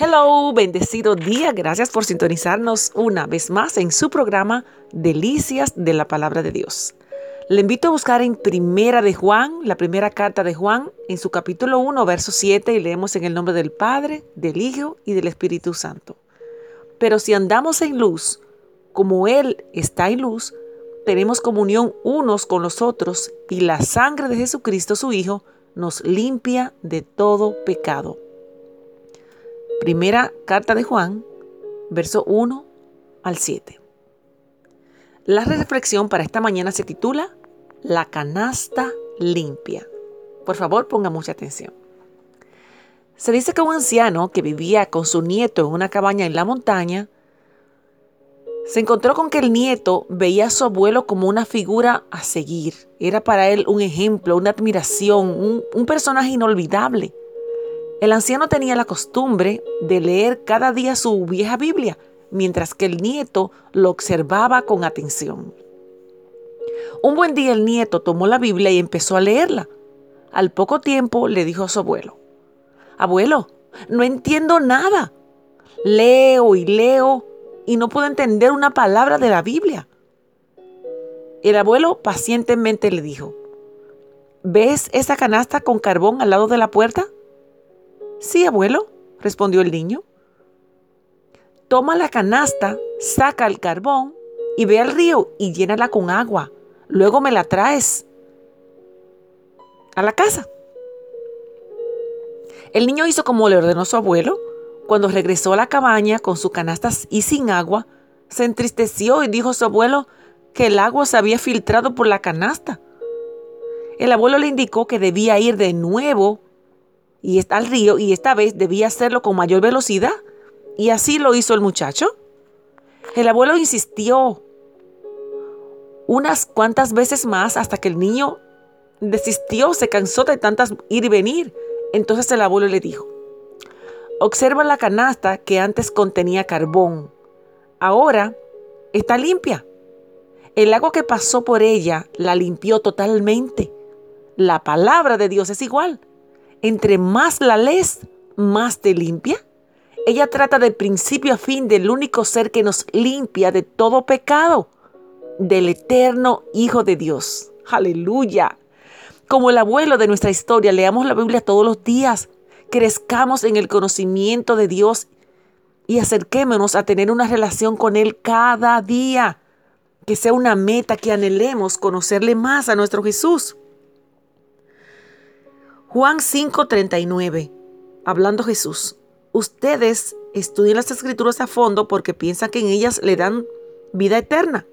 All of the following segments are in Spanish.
Hello, bendecido día. Gracias por sintonizarnos una vez más en su programa Delicias de la Palabra de Dios. Le invito a buscar en Primera de Juan, la primera carta de Juan, en su capítulo 1, verso 7, y leemos en el nombre del Padre, del Hijo y del Espíritu Santo. Pero si andamos en luz, como Él está en luz, tenemos comunión unos con los otros, y la sangre de Jesucristo, su Hijo, nos limpia de todo pecado. Primera carta de Juan, verso 1 al 7. La reflexión para esta mañana se titula La canasta limpia. Por favor, ponga mucha atención. Se dice que un anciano que vivía con su nieto en una cabaña en la montaña, se encontró con que el nieto veía a su abuelo como una figura a seguir. Era para él un ejemplo, una admiración, un, un personaje inolvidable. El anciano tenía la costumbre de leer cada día su vieja Biblia, mientras que el nieto lo observaba con atención. Un buen día el nieto tomó la Biblia y empezó a leerla. Al poco tiempo le dijo a su abuelo, Abuelo, no entiendo nada. Leo y leo y no puedo entender una palabra de la Biblia. El abuelo pacientemente le dijo, ¿ves esa canasta con carbón al lado de la puerta? Sí, abuelo, respondió el niño. Toma la canasta, saca el carbón y ve al río y llénala con agua. Luego me la traes a la casa. El niño hizo como le ordenó su abuelo. Cuando regresó a la cabaña con su canasta y sin agua, se entristeció y dijo a su abuelo que el agua se había filtrado por la canasta. El abuelo le indicó que debía ir de nuevo y está al río y esta vez debía hacerlo con mayor velocidad. Y así lo hizo el muchacho. El abuelo insistió unas cuantas veces más hasta que el niño desistió, se cansó de tantas ir y venir. Entonces el abuelo le dijo, observa la canasta que antes contenía carbón. Ahora está limpia. El agua que pasó por ella la limpió totalmente. La palabra de Dios es igual entre más la lees, más te limpia. Ella trata de principio a fin del único ser que nos limpia de todo pecado, del eterno Hijo de Dios. Aleluya. Como el abuelo de nuestra historia, leamos la Biblia todos los días, crezcamos en el conocimiento de Dios y acerquémonos a tener una relación con Él cada día. Que sea una meta que anhelemos conocerle más a nuestro Jesús. Juan 5:39, hablando Jesús, ustedes estudian las escrituras a fondo porque piensan que en ellas le dan vida eterna,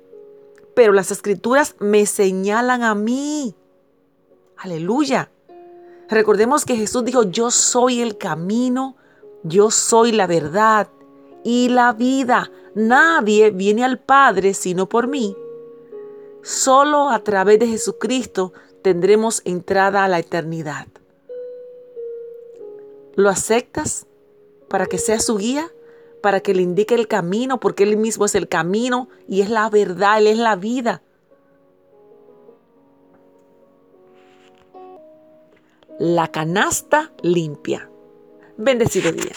pero las escrituras me señalan a mí. Aleluya. Recordemos que Jesús dijo, yo soy el camino, yo soy la verdad y la vida. Nadie viene al Padre sino por mí. Solo a través de Jesucristo tendremos entrada a la eternidad. ¿Lo aceptas para que sea su guía? Para que le indique el camino, porque Él mismo es el camino y es la verdad, Él es la vida. La canasta limpia. Bendecido día.